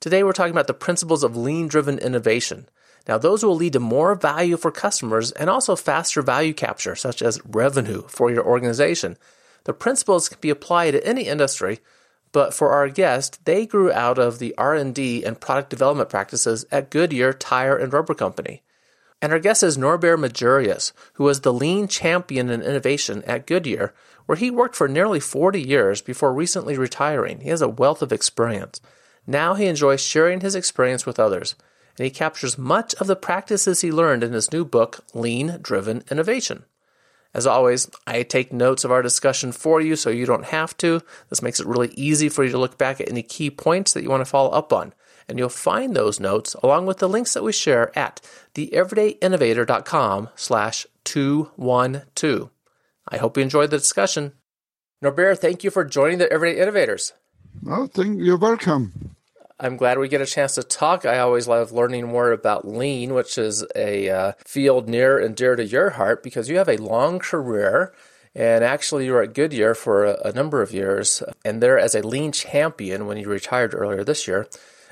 Today, we're talking about the principles of lean driven innovation. Now, those will lead to more value for customers and also faster value capture, such as revenue for your organization. The principles can be applied to any industry, but for our guest, they grew out of the R&D and product development practices at Goodyear Tire and Rubber Company. And our guest is Norbert Majerus, who was the lean champion in innovation at Goodyear, where he worked for nearly 40 years before recently retiring. He has a wealth of experience. Now he enjoys sharing his experience with others, and he captures much of the practices he learned in his new book, Lean Driven Innovation. As always, I take notes of our discussion for you so you don't have to. This makes it really easy for you to look back at any key points that you want to follow up on. And you'll find those notes along with the links that we share at theeverydayinnovator.com slash 212. I hope you enjoyed the discussion. Norbert, thank you for joining the Everyday Innovators. Oh, thank you're welcome. I'm glad we get a chance to talk. I always love learning more about lean, which is a uh, field near and dear to your heart because you have a long career. And actually, you were at Goodyear for a, a number of years, and there as a lean champion when you retired earlier this year.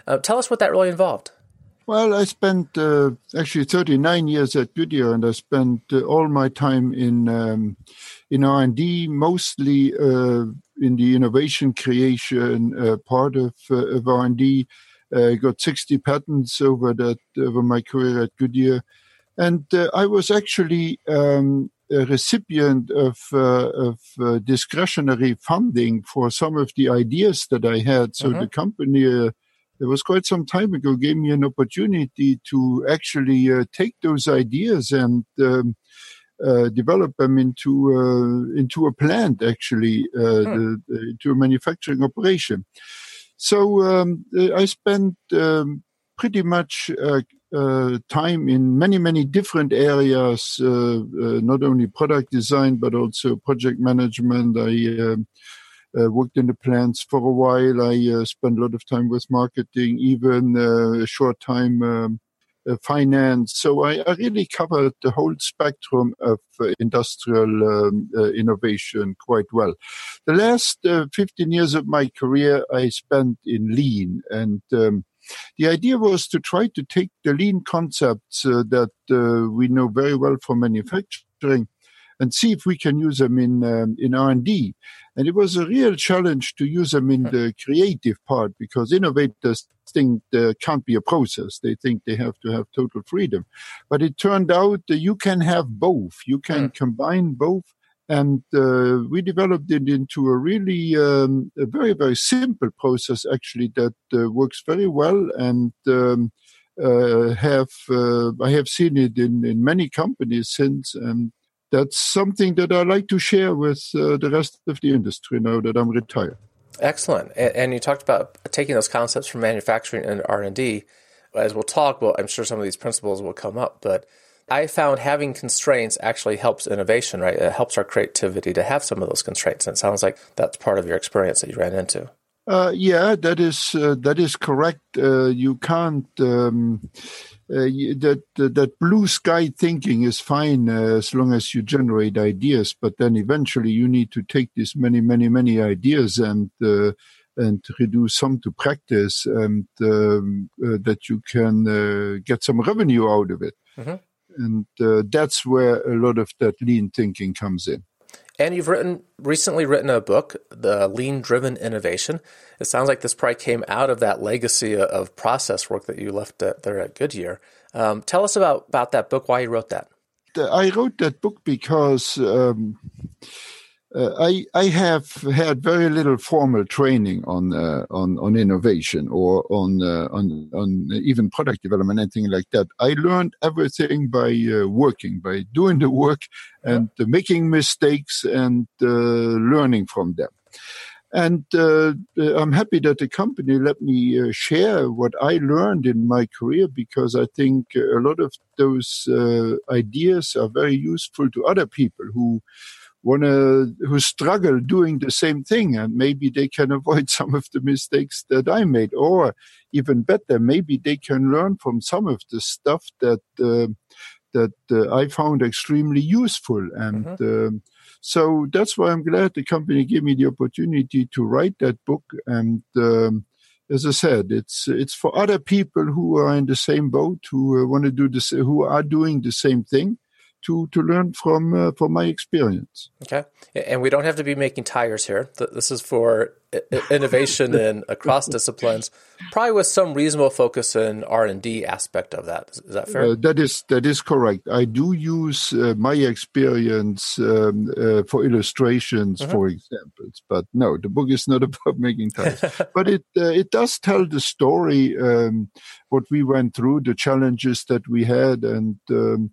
Uh, tell us what that really involved. Well, I spent uh, actually 39 years at Goodyear, and I spent uh, all my time in um, in R&D, mostly uh, in the innovation creation uh, part of, uh, of R&D. I got 60 patents over that over my career at Goodyear, and I was actually um, a recipient of, uh, of uh, discretionary funding for some of the ideas that I had. So mm-hmm. the company, uh, it was quite some time ago, gave me an opportunity to actually take those ideas and um, uh, develop them into uh, into a plant, actually, uh, hmm. the, into a manufacturing operation. So um, I spent um, pretty much uh, uh, time in many many different areas, uh, not only product design but also project management. I um, worked in the plants for a while. I spent a lot of time with marketing, even a short time um, uh, finance. So I, I, really covered the whole spectrum of uh, industrial um, uh, innovation quite well. The last 15 years of my career I spent in lean and um, the idea was to try to take the lean concepts uh, that uh, we know very well from manufacturing and see if we can use them in um, in R&D. And it was a real challenge to use them in the creative part because innovators think there can't be a process. They think they have to have total freedom. But it turned out that you can have both. You can mm. combine both. And uh, we developed it into a really um, a very, very simple process, actually, that uh, works very well. And um, uh, have uh, I have seen it in, in many companies since, and that's something that I like to share with uh, the rest of the industry now that I'm retired. Excellent. And, and, you talked about taking those concepts from manufacturing and R and D. As we'll talk, well, I'm sure some of these principles will come up, but I found having constraints actually helps innovation, right? It helps our creativity to have some of those constraints. And it sounds like that's part of your experience that you ran into. Uh, yeah, that is uh, that is correct. Uh, you can't. Um, uh, that that blue sky thinking is fine uh, as long as you generate ideas, but then eventually you need to take these many, many, many ideas and uh, and reduce some to practice, and um, uh, that you can uh, get some revenue out of it. Mm-hmm. And uh, that's where a lot of that lean thinking comes in. And you've written recently written a book, The Lean Driven Innovation. It sounds like this probably came out of that legacy of process work that you left there at Goodyear. Um, tell us about, about that book, why you wrote that. I wrote that book because um, uh, I I have had very little formal training on uh, on on innovation or on uh, on on even product development anything like that. I learned everything by uh, working, by doing the work and making mistakes and uh, learning from them. And uh, I'm happy that the company let me uh, share what I learned in my career because I think a lot of those uh, ideas are very useful to other people who want to who struggle doing the same thing and maybe they can avoid some of the mistakes that i made or even better maybe they can learn from some of the stuff that uh, that uh, i found extremely useful. And mm-hmm. um, so that's why i'm glad the company gave me the opportunity to write that book. And um, as I said, it's it's for other people who are in the same boat, who uh, want to do this, who are doing the same thing, to to learn from uh, from my experience. Okay, and we don't have to be making tires here. This is for innovation in across disciplines, probably with some reasonable focus in R and D aspect of that. Is that fair? Uh, that is that is correct. I do use uh, my experience um, uh, for illustrations, mm-hmm. for examples. But no, the book is not about making tires. but it uh, it does tell the story, um, what we went through, the challenges that we had, and um,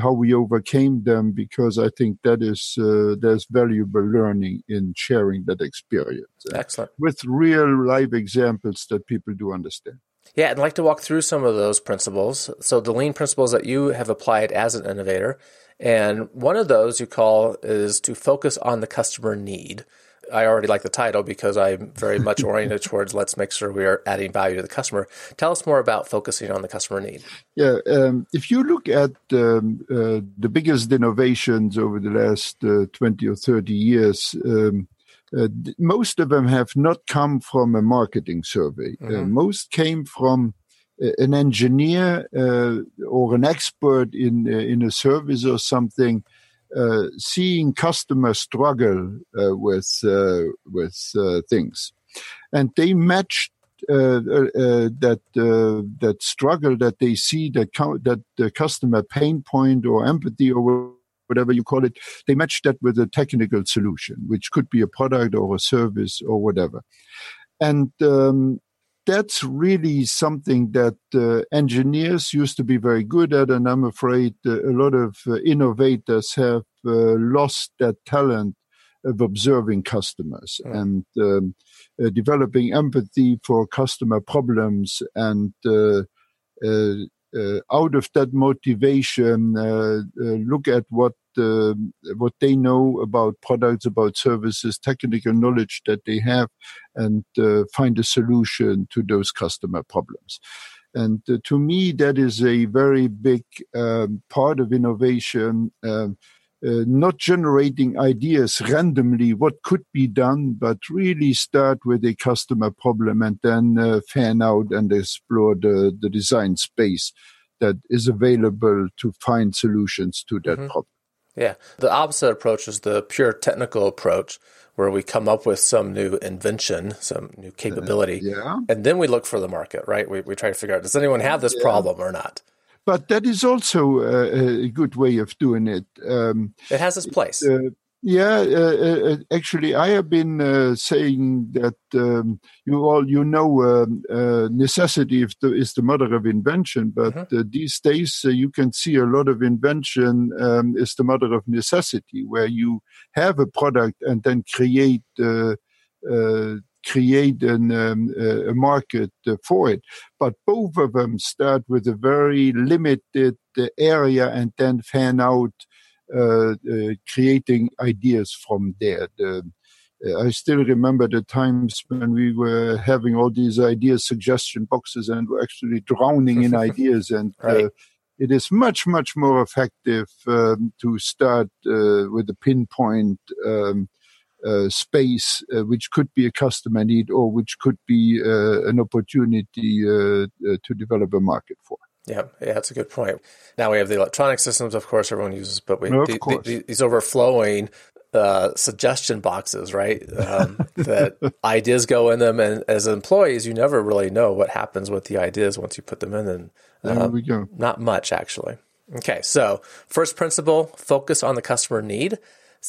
how we overcame them because I think that is uh, there's valuable learning in sharing that experience. Uh, Excellent. With real live examples that people do understand. Yeah, I'd like to walk through some of those principles. So the lean principles that you have applied as an innovator, and one of those you call is to focus on the customer need. I already like the title because I'm very much oriented towards let's make sure we are adding value to the customer. Tell us more about focusing on the customer need. Yeah, um, if you look at um, uh, the biggest innovations over the last uh, 20 or 30 years, um, uh, most of them have not come from a marketing survey. Uh, mm-hmm. most came from uh, an engineer uh, or an expert in in a service or something uh, seeing customers struggle uh, with uh, with things, and they matched that that struggle that they see that that the customer pain point or empathy or whatever you call it, they match that with a technical solution, which could be a product or a service or whatever. And um, that's really something that uh, engineers used to be very good at, and I'm afraid uh, a lot of uh, innovators have uh, lost that talent of observing customers mm. and um, uh, developing empathy for customer problems and uh, out of that motivation, look at what uh, what they know about products, about services, technical knowledge that they have, and uh, find a solution to those customer problems. And uh, to me, that is a very big um, part of innovation. Um, uh, not generating ideas randomly what could be done, but really start with a customer problem and then uh, fan out and explore the, the design space that is available to find solutions to that mm-hmm. problem. Yeah. The opposite approach is the pure technical approach where we come up with some new invention, some new capability, uh, yeah. and then we look for the market, right? We, we try to figure out does anyone have this yeah. problem or not? But that is also a, a good way of doing it. Um, it has its place. Uh, yeah, uh, uh, uh, actually, I have been uh, saying that um, you all you know um, uh, necessity is the, is the, mother of invention, but mm-hmm. these days you can see a lot of invention um, is the mother of necessity, where you have a product and then create create an, um, a market for it. But both of them start with a very limited area and then fan out uh, uh, creating ideas from there. The, uh, I still remember the times when we were having all these idea suggestion boxes and we were actually drowning in ideas. And right. uh, it is much, much more effective um, to start uh, with a pinpoint um, uh, space, which could be a customer need or which could be an opportunity to develop a market for. Yeah, yeah, that's a good point. Now we have the electronic systems, of course, everyone uses, but we no, the, the, these overflowing uh, suggestion boxes, right? Um, that ideas go in them, and as employees, you never really know what happens with the ideas once you put them in. And there we go. Not much, actually. Okay, so first principle: focus on the customer need.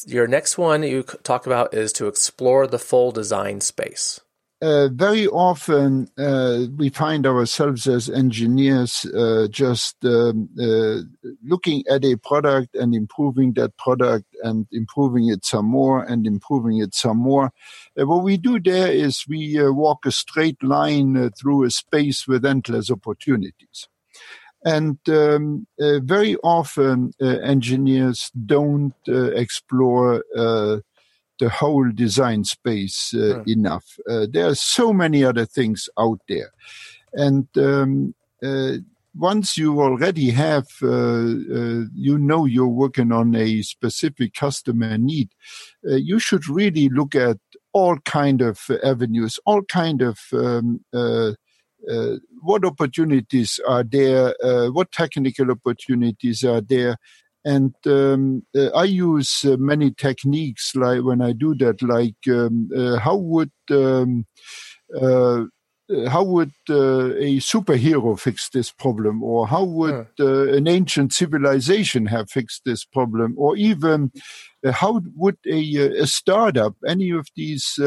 Your next one you talk about is to explore the full design space. Uh, very often uh, we find ourselves as engineers uh, just um, uh, looking at a product and improving that product and improving it some more and improving it some more. Uh, what we do there is we uh, walk a straight line through a space with endless opportunities. And um, very often engineers don't explore the whole design space uh, mm. enough. Uh, there are so many other things out there. And um, uh, once you already have, uh, uh, you know, you're working on a specific customer need, uh, you should really look at all kind of avenues, all kind of um, what opportunities are there, what technical opportunities are there, and um, uh, I use uh, many techniques like when I do that, like um, uh, how would um, uh, uh, how would uh, a superhero fix this problem, or how would an ancient civilization have fixed this problem, or even how would a, a, startup, any of these,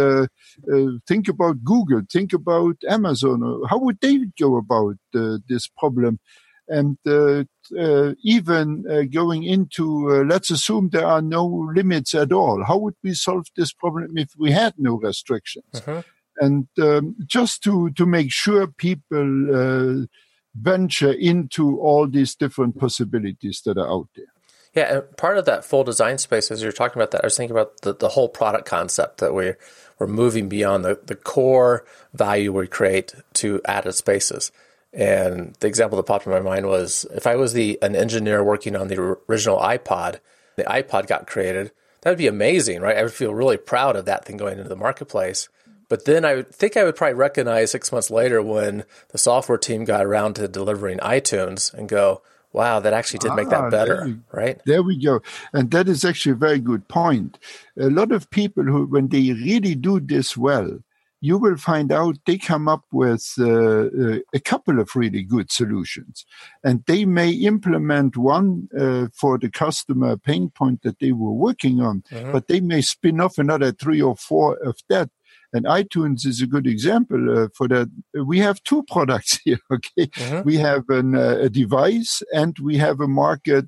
think about Google, think about Amazon, how would they go about this problem? And uh, uh, even uh, going into let's assume there are no limits at all how would we solve this problem if we had no restrictions uh-huh. and um, just to to make sure people venture into all these different possibilities that are out there yeah, and part of that full design space, as you're talking about that, I was thinking about the, the whole product concept that we're, we're moving beyond the, the core value we create to added spaces. And the example that popped in my mind was if I was the an engineer working on the original iPod, the iPod got created, that would be amazing, right? I would feel really proud of that thing going into the marketplace. But then I would think I would probably recognize six months later when the software team got around to delivering iTunes and go, wow, that actually did make that ah, better, we, right? There we go. And that is actually a very good point. A lot of people who, when they really do this well, you will find out they come up with uh, uh, a couple of really good solutions. And they may implement one uh, for the customer pain point that they were working on, mm-hmm. but they may spin off another three or four of that and iTunes is a good example uh, for that. We have two products here. Okay, mm-hmm. we have an, uh, a device and we have a market,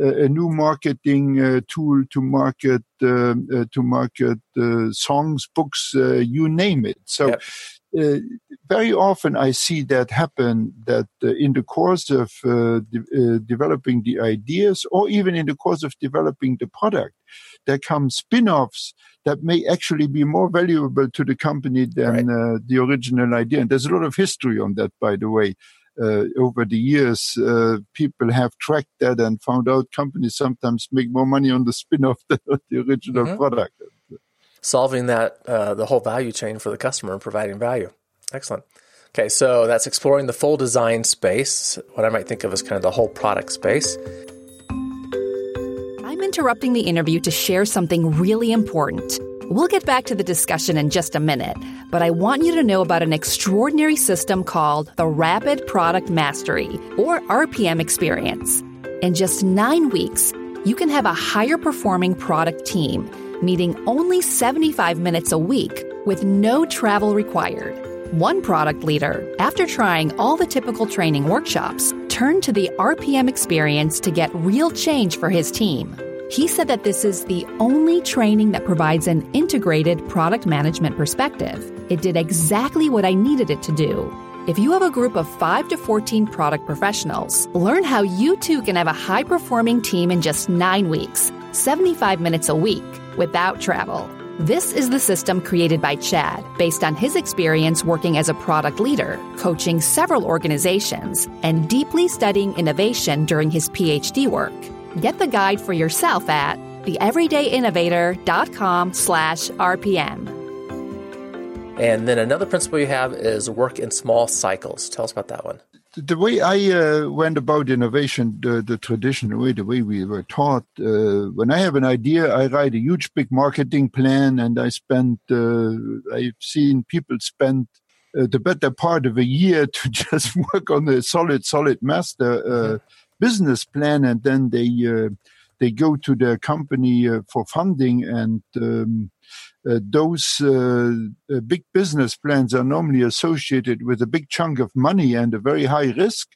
uh, a new marketing uh, tool to market um, uh, to market uh, songs, books, you name it. So. Yep. Uh, very often I see that happen that uh, in the course of uh, de- developing the ideas or even in the course of developing the product, there come spin-offs that may actually be more valuable to the company than right. uh, the original idea. And there's a lot of history on that, by the way. Uh, over the years, uh, people have tracked that and found out companies sometimes make more money on the spin-off than the original mm-hmm. product. Solving that uh, the whole value chain for the customer and providing value. Excellent. Okay, so that's exploring the full design space, what I might think of as kind of the whole product space interrupting the interview to share something really important. We'll get back to the discussion in just a minute, but I want you to know about an extraordinary system called the Rapid Product Mastery, or RPM experience. In just nine weeks, you can have a higher performing product team, meeting only 75 minutes a week with no travel required. One product leader, after trying all the typical training workshops, turned to the RPM experience to get real change for his team. He said that this is the only training that provides an integrated product management perspective. It did exactly what I needed it to do. If you have a group of 5 to 14 product professionals, learn how you too can have a high performing team in just 9 weeks, 75 minutes a week, without travel. This is the system created by Chad based on his experience working as a product leader, coaching several organizations, and deeply studying innovation during his PhD work. Get the guide for yourself at theeverydayinnovator.com slash RPM. And then another principle you have is work in small cycles. Tell us about that one. The way I uh, went about innovation, the, the, traditional way, the way we were taught, uh, when I have an idea, I write a huge big marketing plan and I spend, uh, I've seen people spend uh, the better part of a year to just work on a solid, solid master uh, mm-hmm business plan, and then they uh, they go to their company uh, for funding and um, uh, those uh, uh, big business plans are normally associated with a big chunk of money and a very high risk.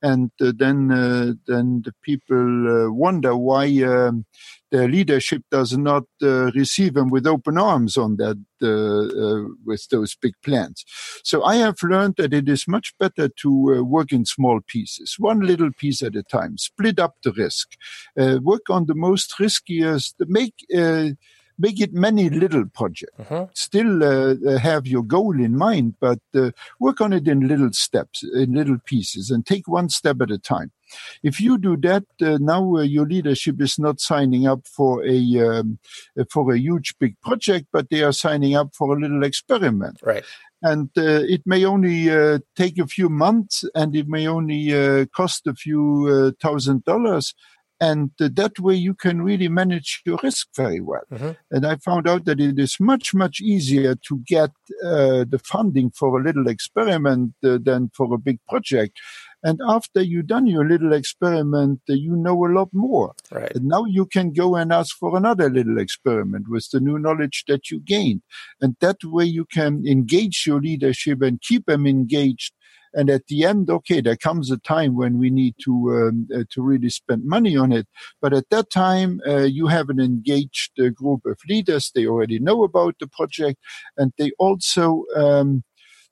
And uh, then, uh, then the people uh, wonder why um, the leadership does not uh, receive them with open arms on that uh, with those big plans. So I have learned that it is much better to work in small pieces, one little piece at a time. Split up the risk, work on the most riskiest, make make it many little projects. Uh-huh. Still uh, uh, have your goal in mind, but uh, work on it in little steps, in little pieces, and take one step at a time. If you do that, uh, now uh, your leadership is not signing up for a um, for a huge big project, but they are signing up for a little experiment. Right and uh, it may only uh, take a few months and it may only uh, cost a few thousand dollars and that way you can really manage your risk very well. Mm-hmm. And I found out that it is much, much easier to get uh, the funding for a little experiment uh, than for a big project. And after you've done your little experiment, uh, you know a lot more. Right. And now you can go and ask for another little experiment with the new knowledge that you gained. And that way you can engage your leadership and keep them engaged and at the end, okay, there comes a time when we need to um, uh, to really spend money on it. But at that time, uh, you have an engaged uh, group of leaders. They already know about the project, and they also um,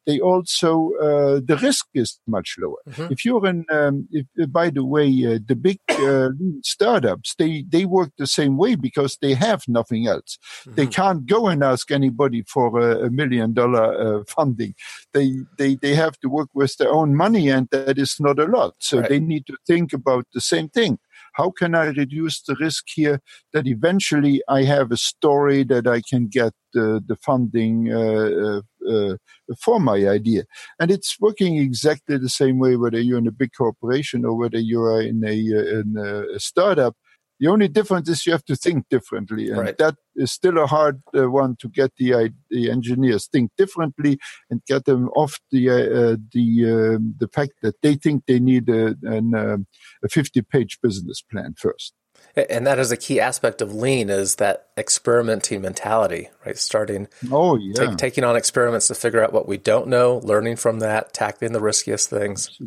they also uh, the risk is much lower. Mm-hmm. If you're in, um, if, uh, by the way, uh, the big uh, startups they they work the same way because they have nothing else. Mm-hmm. They can't go and ask anybody for a, a million dollar uh, funding. They they they have to work with their own money, and that is not a lot. So right. they need to think about the same thing how can I reduce the risk here that eventually I have a story that I can get uh, the funding uh, uh, uh, for my idea. And it's working exactly the same way whether you're in a big corporation or whether you are in a, uh, in a startup. The only difference is you have to think differently, and right. that is still a hard uh, one to get the uh, the engineers think differently and get them off the uh, the um, the fact that they think they need a, an, um, a fifty page business plan first. And that is a key aspect of lean is that experimenting mentality, right? Starting, oh yeah, taking on experiments to figure out what we don't know, learning from that, tackling the riskiest things.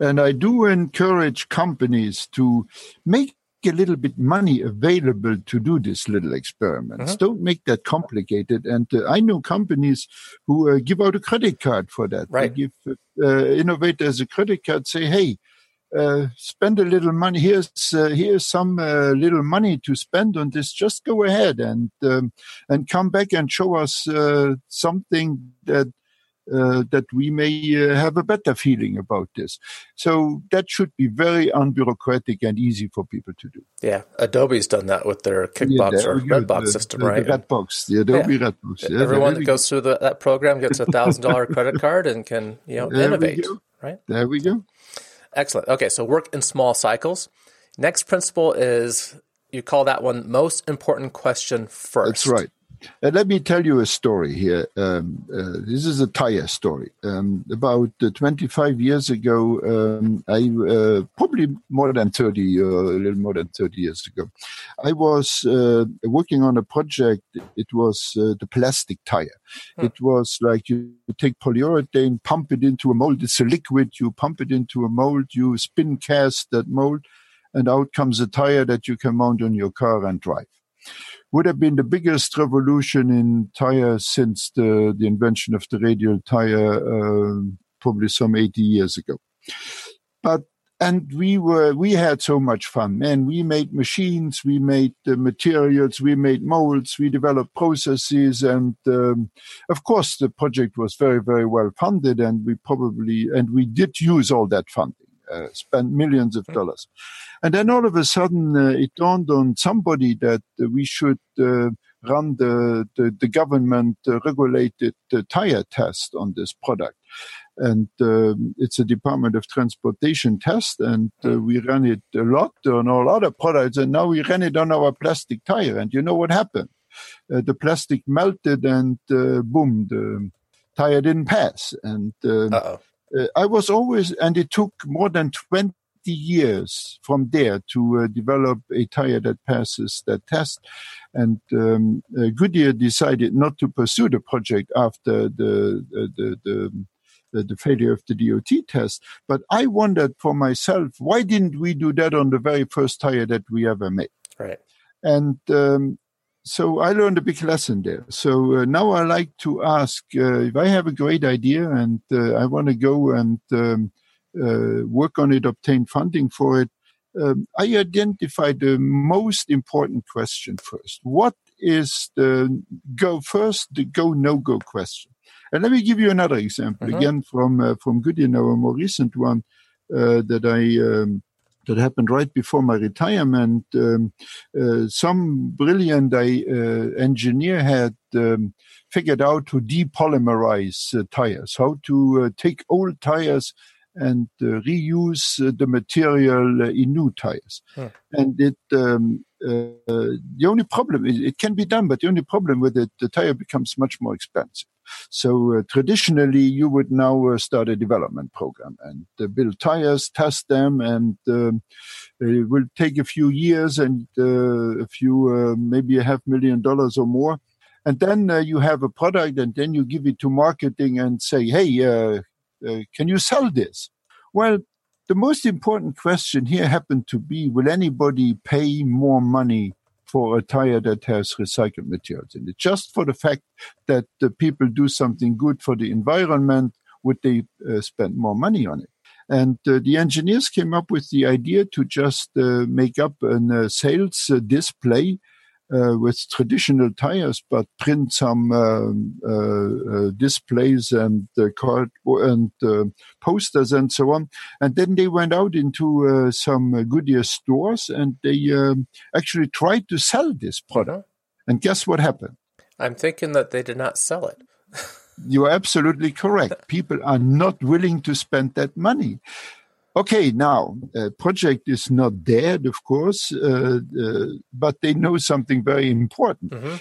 And I do encourage companies to make a little bit money available to do these little experiments. Uh-huh. Don't make that complicated. And uh, I know companies who uh, give out a credit card for that. Right. They give uh, innovators a credit card, say, hey, uh, spend a little money. Here's uh, here's some uh, little money to spend on this. Just go ahead and um, and come back and show us uh, something that uh, that we may uh, have a better feeling about this. So that should be very unbureaucratic and easy for people to do. Yeah, Adobe's done that with their Kickbox yeah, or Redbox the, system, the, right? The Redbox, the Adobe yeah. Redbox. Yeah, Everyone that goes through the, that program gets a thousand dollar credit card and can you know there innovate, right? There we go. Excellent. Okay, so work in small cycles. Next principle is you call that one most important question first. That's right. Uh, let me tell you a story here. Um, uh, this is a tire story. Um, about uh, 25 years ago, um, I uh, probably more than 30, or a little more than 30 years ago, I was uh, working on a project. It was uh, the plastic tire. Hmm. It was like you take polyurethane, pump it into a mold. It's a liquid. You pump it into a mold. You spin cast that mold, and out comes a tire that you can mount on your car and drive would have been the biggest revolution in tires since the, the invention of the radial tire, uh, probably some 80 years ago. But and we were we had so much fun and we made machines we made the materials we made molds we developed processes and um, of course the project was very very well funded and we probably and we did use all that funding uh, spent millions of dollars. And then all of a sudden, uh, it dawned on somebody that uh, we should uh, run the, the, the government uh, regulated tire test on this product. And um, it's a Department of Transportation test, and uh, we ran it a lot on all other products, and now we ran it on our plastic tire. And you know what happened? the plastic melted, and boom, the tire didn't pass. And um, uh I was always, and it took more than 20 years from there to uh, develop a tire that passes that test. And um, uh, Goodyear decided not to pursue the project after the the, the, the, the failure of the DOT test. But I wondered for myself, why didn't we do that on the very first tire that we ever made? Right. And um, so I learned a big lesson there. So uh, now I like to ask uh, if I have a great idea and uh, I want to go and um, uh, work on it, obtain funding for it. Um, I identify the most important question first. What is the go first, the go no go question? And let me give you another example mm-hmm. again from uh, from Goodyear, a more recent one uh, that I um, that happened right before my retirement. Um, uh, some brilliant uh, engineer had um, figured out to depolymerize uh, tires, how to uh, take old tires and uh, reuse uh, the material in new tires. Hmm. And it um, the only problem it can be done, but the only problem with it, the tire becomes much more expensive. So uh, traditionally, you would now uh, start a development program and uh, build tires, test them, and um, it will take a few years and a few, maybe a half million dollars or more. And then you have a product, and then you give it to marketing and say, "Hey, can you sell this?" Well, the most important question here happened to be will anybody pay more money for a tire that has recycled materials in it. Just for the fact that the people do something good for the environment, would they uh, spend more money on it? And uh, the engineers came up with the idea to just uh, make up a uh, sales uh, display uh, with traditional tires, but print some um, uh, uh, displays and card and posters and so on. And then they went out into some Goodyear stores and they um, actually tried to sell this product. And guess what happened? I'm thinking that they did not sell it. you are absolutely correct. People are not willing to spend that money. Okay, now, uh, project is not dead, of course, uh, uh, but they know something very important. Mm-hmm.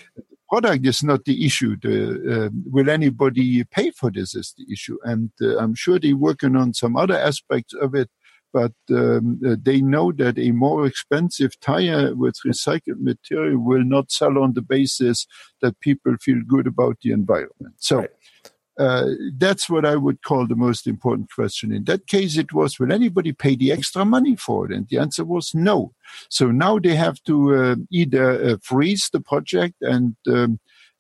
Product is not the issue. The, um, will anybody pay for this is the issue. And uh, I'm sure they're working on some other aspects of it, but um, uh, they know that a more expensive tire with recycled material will not sell on the basis that people feel good about the environment. So, right uh, that's what I would call the most important question. In that case, it was, will anybody pay the extra money for it? And the answer was no. So now they have to uh, either uh, freeze the project and um,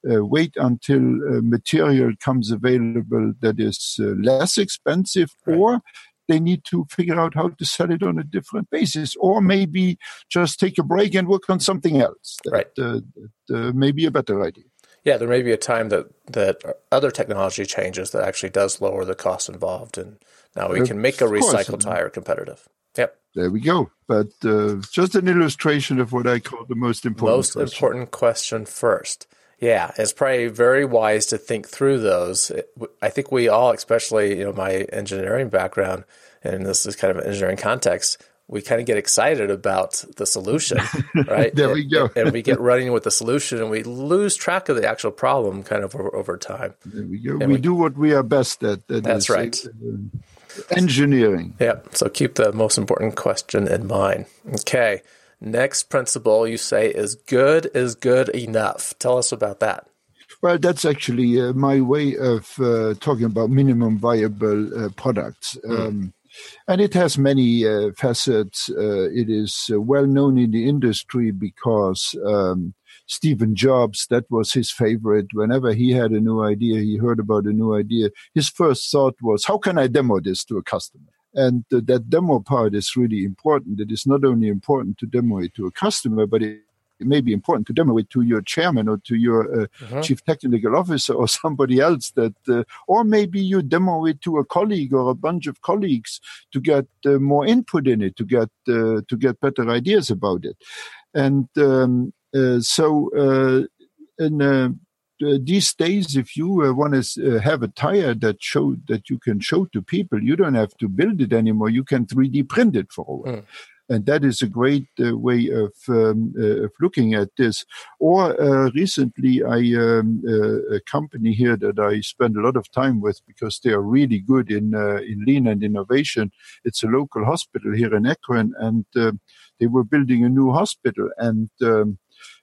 uh, wait until uh, material comes available that is uh, less expensive, right. or they need to figure out how to sell it on a different basis, or maybe just take a break and work on something else. That, right. that may be a better idea yeah, there may be a time that that other technology changes that actually does lower the cost involved, and now we can make a recycled tire competitive. Yep. There we go. But uh, just an illustration of what I call the most important. Most question. important question first. Yeah, it's probably very wise to think through those. I think we all, especially you know my engineering background, and this is kind of an engineering context, we kind of get excited about the solution, right? there we go. and we get running with the solution and we lose track of the actual problem kind of over, over time. There we go. We, we, do what we are best at. That that's right. Uh, engineering. Yeah. So keep the most important question in mind. Okay. Next principle you say is good is good enough. Tell us about that. Well, that's actually uh, my way of uh, talking about minimum viable uh, products. Mm. And it has many uh, facets. Uh, it is uh, well known in the industry because um, Stephen Jobs, that was his favorite. Whenever he had a new idea, he heard about a new idea. His first thought was, how can I demo this to a customer? And uh, that demo part is really important. It is not only important to demo it to a customer, but it may be important to demo it to your chairman or to your uh, uh-huh. chief technical officer or somebody else that, uh, or maybe you demo it to a colleague or a bunch of colleagues to get uh, more input in it, to get uh, to get better ideas about it, and um, uh, so uh, in these days, if you uh, want to uh, have a tire that show that you can show to people, you don't have to build it anymore. You can 3D print it for a while. Mm. And that is a great uh, way of, um, uh, of looking at this. Or uh, recently, I um, uh, a company here that I spend a lot of time with because they are really good in uh, in lean and innovation. It's a local hospital here in Akron, and uh, they were building a new hospital, and um,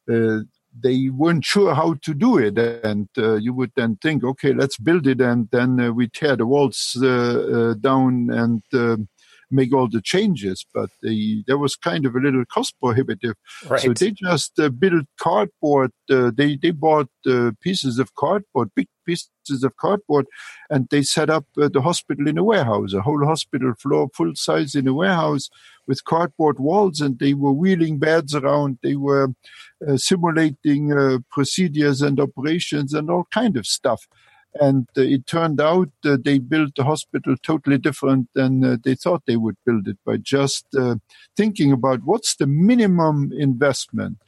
they weren't sure how to do it. And uh, you would then think, okay, let's build it, and then uh, we tear the walls uh, down and um, make all the changes. But they, that was kind of a little cost prohibitive. Right. So they just uh, built cardboard. Uh, they they bought uh, pieces of cardboard, big pieces of cardboard, and they set up uh, the hospital in a warehouse, a whole hospital floor, full size in a warehouse with cardboard walls, and they were wheeling beds around. They were uh, simulating uh, procedures and operations and all kind of stuff. And uh, it turned out uh, they built the hospital totally different than uh, they thought they would build it by just thinking about what's the minimum investment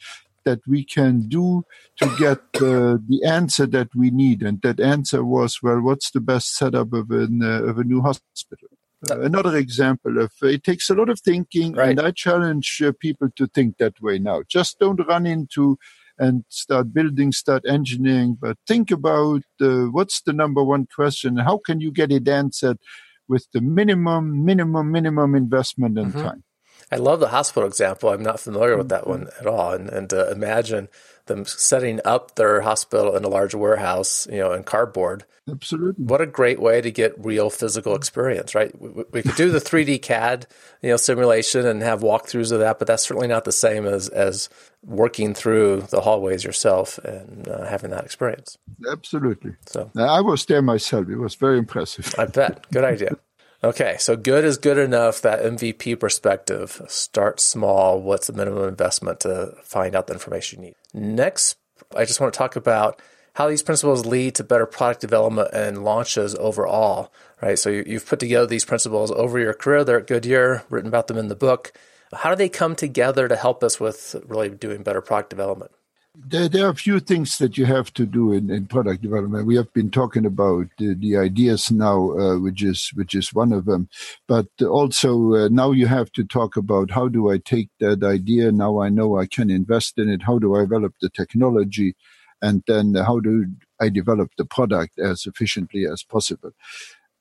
that we can do to get uh, the answer that we need. And that answer was, well, what's the best setup of, an, uh, of a new hospital? Uh, another example of it takes a lot of thinking, right. and I challenge people to think that way now. Just don't run into and start building, start engineering, but think about uh, what's the number one question? How can you get it answered with the minimum, minimum, minimum investment and mm-hmm. time? I love the hospital example. I'm not familiar with that one mm-hmm. at all. And, and to imagine them setting up their hospital in a large warehouse, you know, in cardboard. Absolutely. What a great way to get real physical mm-hmm. experience, right? We, we could do the 3D CAD, you know, simulation and have walkthroughs of that, but that's certainly not the same as, as working through the hallways yourself and uh, having that experience. Absolutely. So I was there myself. It was very impressive. I bet. Good idea. Okay, so good is good enough. That MVP perspective. Start small. What's the minimum investment to find out the information you need? Next, I just want to talk about how these principles lead to better product development and launches overall. Right. So you've put together these principles over your career. They're at Goodyear. Written about them in the book. How do they come together to help us with really doing better product development? There, there, are a few things that you have to do in, in product development. We have been talking about uh, the ideas now, uh, which is which is one of them. But also uh, now you have to talk about how do I take that idea? Now I know I can invest in it. How do I develop the technology? And then how do I develop the product as efficiently as possible?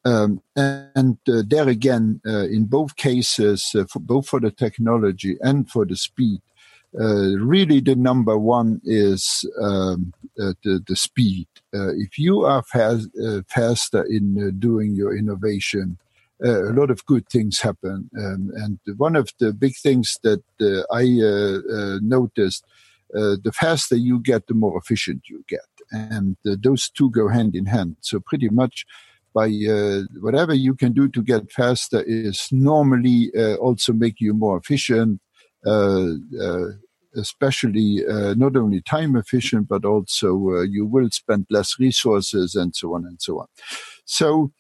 Um, and uh, there again, uh, in both cases, uh, for, both for the technology and for the speed, really the number one is um, uh, the, the speed. Uh, if you are fast, uh, faster in uh, doing your innovation, uh, a lot of good things happen. Um, and one of the big things that I noticed, the faster you get, the more efficient you get. And those two go hand in hand. So pretty much by whatever you can do to get faster is normally also make you more efficient uh, uh, especially uh, not only time efficient, but also you will spend less resources and so on and so on. So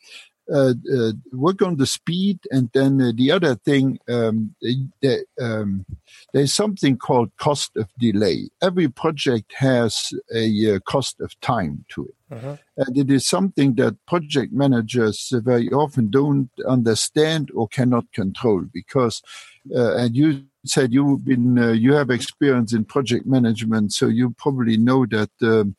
uh, uh, work on the speed, and then uh, the other thing, um, the, um, there's something called cost of delay. Every project has a cost of time to it. Uh-huh. And it is something that project managers very often don't understand or cannot control because, uh, and you said you've been uh, you have experience in project management, so you probably know that um,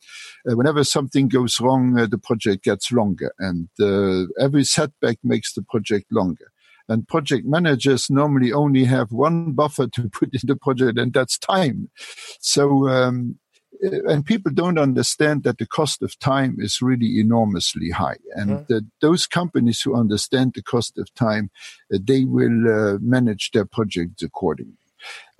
uh, whenever something goes wrong, uh, the project gets longer, and uh, every setback makes the project longer. And project managers normally only have one buffer to put in the project, and that's time. So um, and people don't understand that the cost of time is really enormously high. And mm-hmm. those companies who understand the cost of time, uh, they will uh, manage their projects accordingly.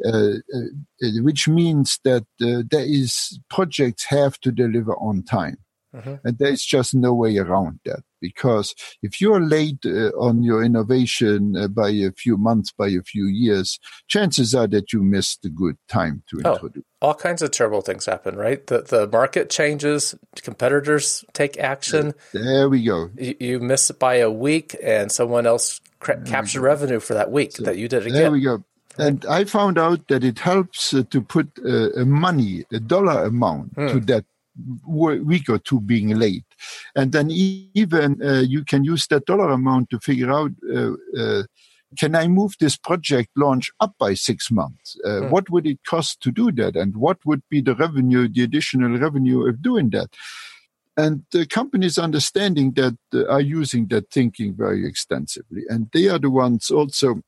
Uh, uh, which means that uh, there is projects have to deliver on time. Mm-hmm. And there's just no way around that because if you're late uh, on your innovation uh, by a few months, by a few years, chances are that you missed a good time to oh, introduce. All kinds of terrible things happen, right? The the market changes, competitors take action. There we go. You, you miss it by a week, and someone else cra- captures revenue for that week so, that you did again. There we go. And I found out that it helps uh, to put uh, money, a dollar amount hmm. to that week or two being late. And then even uh, you can use that dollar amount to figure out uh, uh, can I move this project launch up by six months? Uh, hmm. What would it cost to do that? And what would be the revenue, the additional revenue of doing that? And the companies understanding that uh, are using that thinking very extensively. And they are the ones also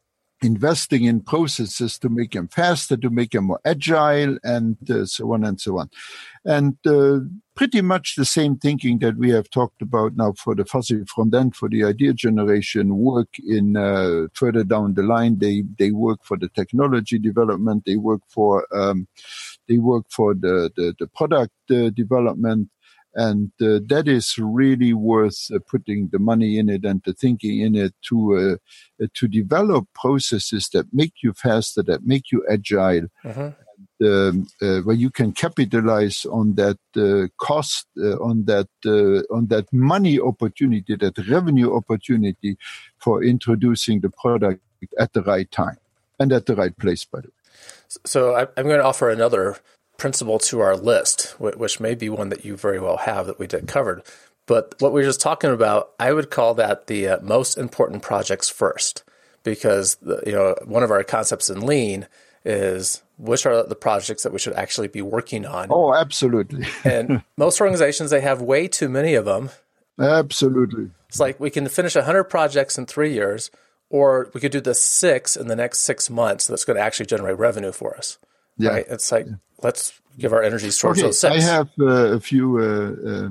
investing in processes to make them faster, to make them more agile, and uh, so on and so on. And uh, pretty much the same thinking that we have talked about now for the fuzzy front end, for the idea generation, work in uh, further down the line. They they work for the technology development. They work for um, they work for the the, the product uh, development and uh, that is really worth uh, putting the money in it and the thinking in it to uh, to develop processes that make you faster, that make you agile, uh-huh. and, um, uh, where you can capitalize on that uh, cost, uh, on that on that money opportunity, that revenue opportunity for introducing the product at the right time and at the right place. By the way. So I'm going to offer another principle to our list, which may be one that you very well have that we did covered. But what we were just talking about, I would call that the uh, most important projects first, because the, you know one of our concepts in Lean is which are the projects that we should actually be working on. Oh, absolutely. and most organizations they have way too many of them. Absolutely. It's like we can finish 100 projects in 3 years or we could do the 6 in the next 6 months that's going to actually generate revenue for us. Yeah. Right? It's like let's give our energies towards okay, those six. I have uh, a few uh,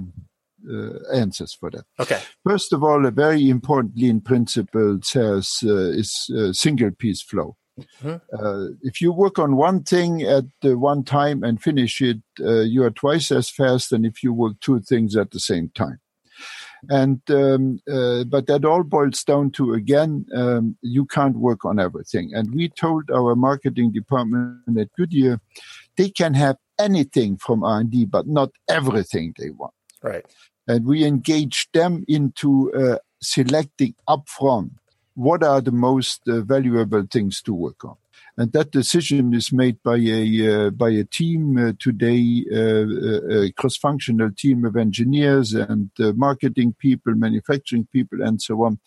uh, answers for that. Okay. First of all, a very important lean principle says uh, is uh, single piece flow. Mm-hmm. Uh, if you work on one thing at one time and finish it, you are twice as fast than if you work two things at the same time. And um, uh, but that all boils down to again, um, you can't work on everything. And we told our marketing department at Goodyear they can have anything from R&D, but not everything they want. Right. And we engage them into uh, selecting upfront what are the most uh, valuable things to work on. And that decision is made by a uh, by a team uh, today, uh, a cross-functional team of engineers and uh, marketing people, manufacturing people, and so on.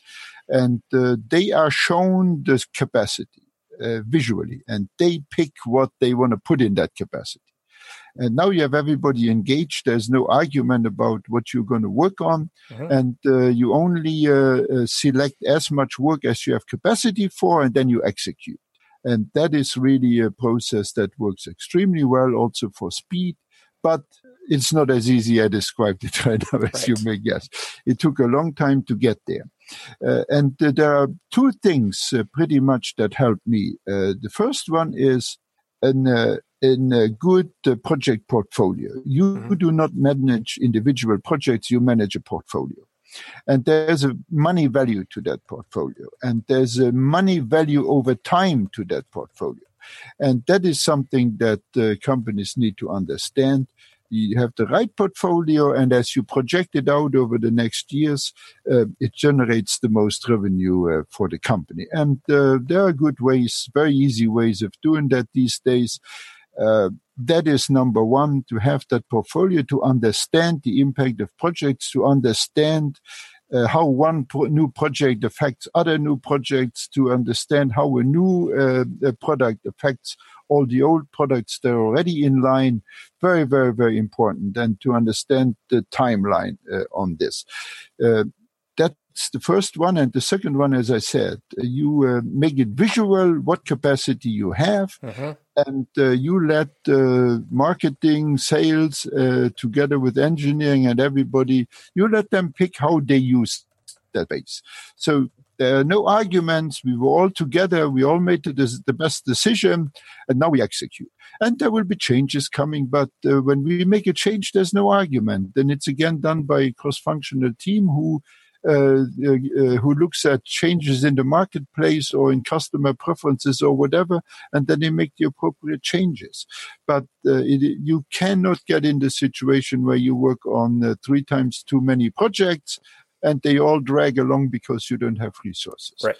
And they are shown the capacity uh, visually and they pick what they want to put in that capacity. And now you have everybody engaged. There's no argument about what you're going to work on. Mm-hmm. And uh, you only uh, uh, select as much work as you have capacity for, and then you execute. And that is really a process that works extremely well also for speed. But it's not as easy I described it right now as right. you may guess. It took a long time to get there. Uh, and uh, there are two things uh, pretty much that helped me. Uh, the first one is an, uh, in a good uh, project portfolio. You mm-hmm. do not manage individual projects, you manage a portfolio. And there's a money value to that portfolio. And there's a money value over time to that portfolio. And that is something that companies need to understand you have the right portfolio, and as you project it out over the next years, uh, it generates the most revenue uh, for the company. And uh, there are good ways, very easy ways of doing that these days. Uh, that is number one to have that portfolio to understand the impact of projects, to understand uh, how one pro- new project affects other new projects, to understand how a new uh, product affects all the old products that are already in line. Very, very, very important. And to understand the timeline uh, on this. The first one. And the second one, as I said, you uh, make it visual, what capacity you have. Mm-hmm. And uh, you let uh, marketing, sales, uh, together with engineering and everybody, you let them pick how they use that base. So there are no arguments. We were all together. We all made the, the best decision, and now we execute. And there will be changes coming, but uh, when we make a change, there's no argument. Then it's again done by a cross-functional team who who looks at changes in the marketplace or in customer preferences or whatever, and then they make the appropriate changes. But uh, it, you cannot get in the situation where you work on uh, three times too many projects and they all drag along because you don't have resources. Right.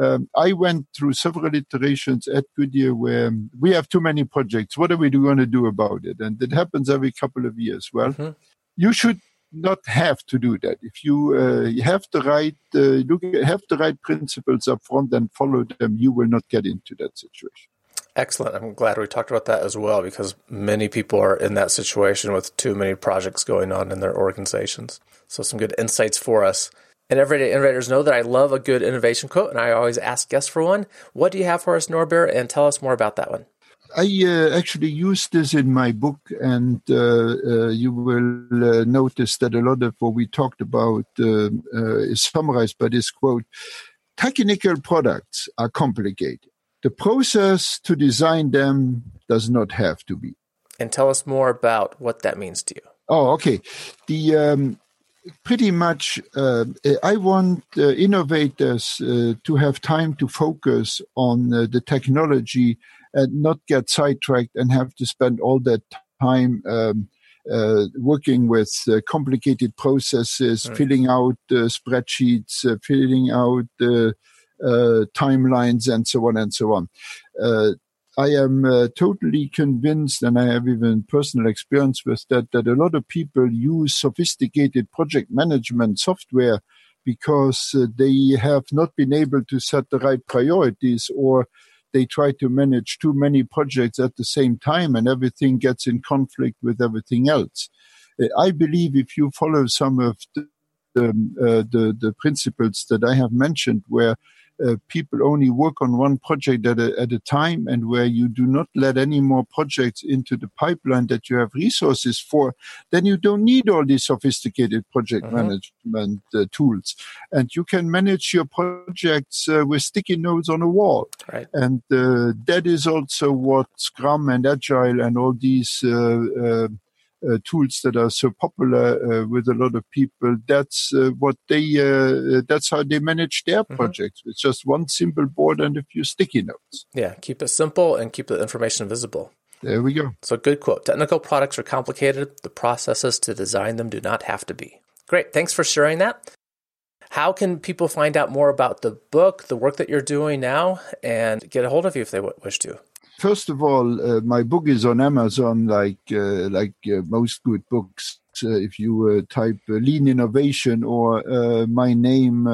Um, I went through several iterations at Goodyear where we have too many projects. What are we going to do about it? And it happens every couple of years. Well, mm-hmm. you should not have to do that. If you, uh, have the right, uh, look, have the right principles up front and follow them, you will not get into that situation. Excellent. I'm glad we talked about that as well because many people are in that situation with too many projects going on in their organizations. So, some good insights for us. And everyday innovators know that I love a good innovation quote, and I always ask guests for one. What do you have for us, Norbert? And tell us more about that one. I uh, actually used this in my book, and uh, uh, you will uh, notice that a lot of what we talked about uh, uh, is summarized by this quote Technical products are complicated. The process to design them does not have to be. And tell us more about what that means to you. Oh, okay. The um, pretty much uh, i want uh, innovators uh, to have time to focus on the technology and not get sidetracked and have to spend all that time um, uh, working with uh, complicated processes, right. filling out uh, spreadsheets, filling out timelines, and so on and so on. I am uh, totally convinced, and I have even personal experience with that, that a lot of people use sophisticated project management software because uh, they have not been able to set the right priorities or they try to manage too many projects at the same time and everything gets in conflict with everything else. Uh, I believe if you follow some of the, um, uh, the, the principles that I have mentioned, where uh, people only work on one project at a, at a time and where you do not let any more projects into the pipeline that you have resources for, then you don't need all these sophisticated project uh-huh. management uh, tools. And you can manage your projects uh, with sticky notes on a wall. Right. And uh, that is also what Scrum and Agile and all these uh, uh, tools that are so popular uh, with a lot of people. That's uh, what they. Uh, that's how they manage their mm-hmm. projects. It's just one simple board and a few sticky notes. Yeah, keep it simple and keep the information visible. There we go. So, good quote. Technical products are complicated. The processes to design them do not have to be. Great. Thanks for sharing that. How can people find out more about the book, the work that you're doing now, and get a hold of you if they wish to? First of all, uh, my book is on Amazon, like uh, like uh, most good books. Uh, if you uh, type uh, "lean innovation" or my name,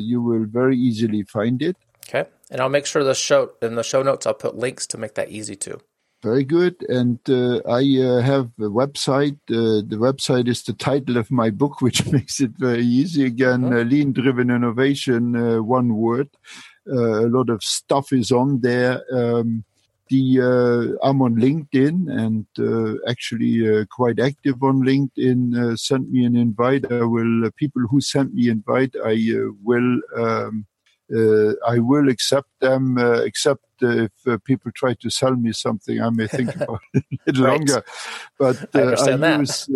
you will very easily find it. Okay, and I'll make sure the show in the show notes I'll put links to make that easy too. Very good. And uh, I uh, have a website. Uh, the website is the title of my book, which makes it very easy. Again, mm-hmm. lean driven innovation, one word. a lot of stuff is on there. Um, the uh, I'm on LinkedIn and uh, actually uh, quite active on LinkedIn. Uh, send me an invite. I will uh, people who send me invite. I uh, will um, I will accept them. except if people try to sell me something, I may think about it a little right. longer. But I, I use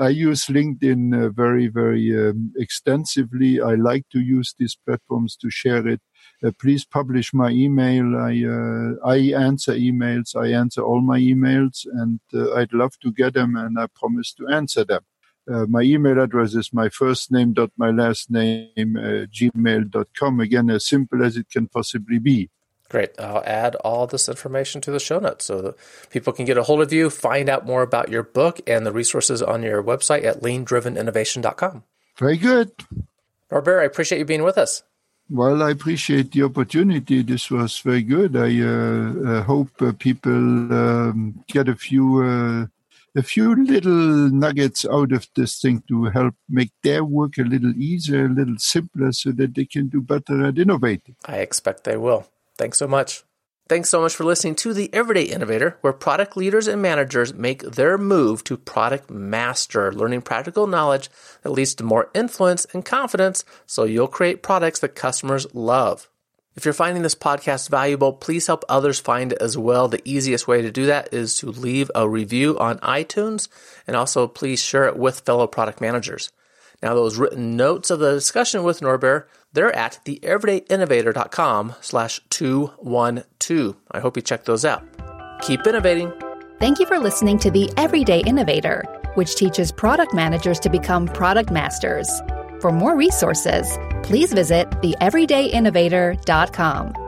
I use LinkedIn very very um, extensively. I like to use these platforms to share it please publish my email. I uh, I answer emails. I answer all my emails, and uh, I'd love to get them, and I promise to answer them. Uh, my email address is my first name dot my last name uh, gmail.com. Again, as simple as it can possibly be. Great. I'll add all this information to the show notes so that people can get a hold of you, find out more about your book and the resources on your website at leandriveninnovation.com. Very good. Norbert, I appreciate you being with us. Well, I appreciate the opportunity. This was very good. I uh, uh, hope uh, people um, get a few uh, a few little nuggets out of this thing to help make their work a little easier, a little simpler, so that they can do better at innovating. I expect they will. Thanks so much. Thanks so much for listening to The Everyday Innovator, where product leaders and managers make their move to product master, learning practical knowledge that leads to more influence and confidence so you'll create products that customers love. If you're finding this podcast valuable, please help others find it as well. The easiest way to do that is to leave a review on iTunes and also please share it with fellow product managers. Now, those written notes of the discussion with Norbert they're at theeverydayinnovator.com slash 212. I hope you check those out. Keep innovating. Thank you for listening to The Everyday Innovator, which teaches product managers to become product masters. For more resources, please visit theeverydayinnovator.com.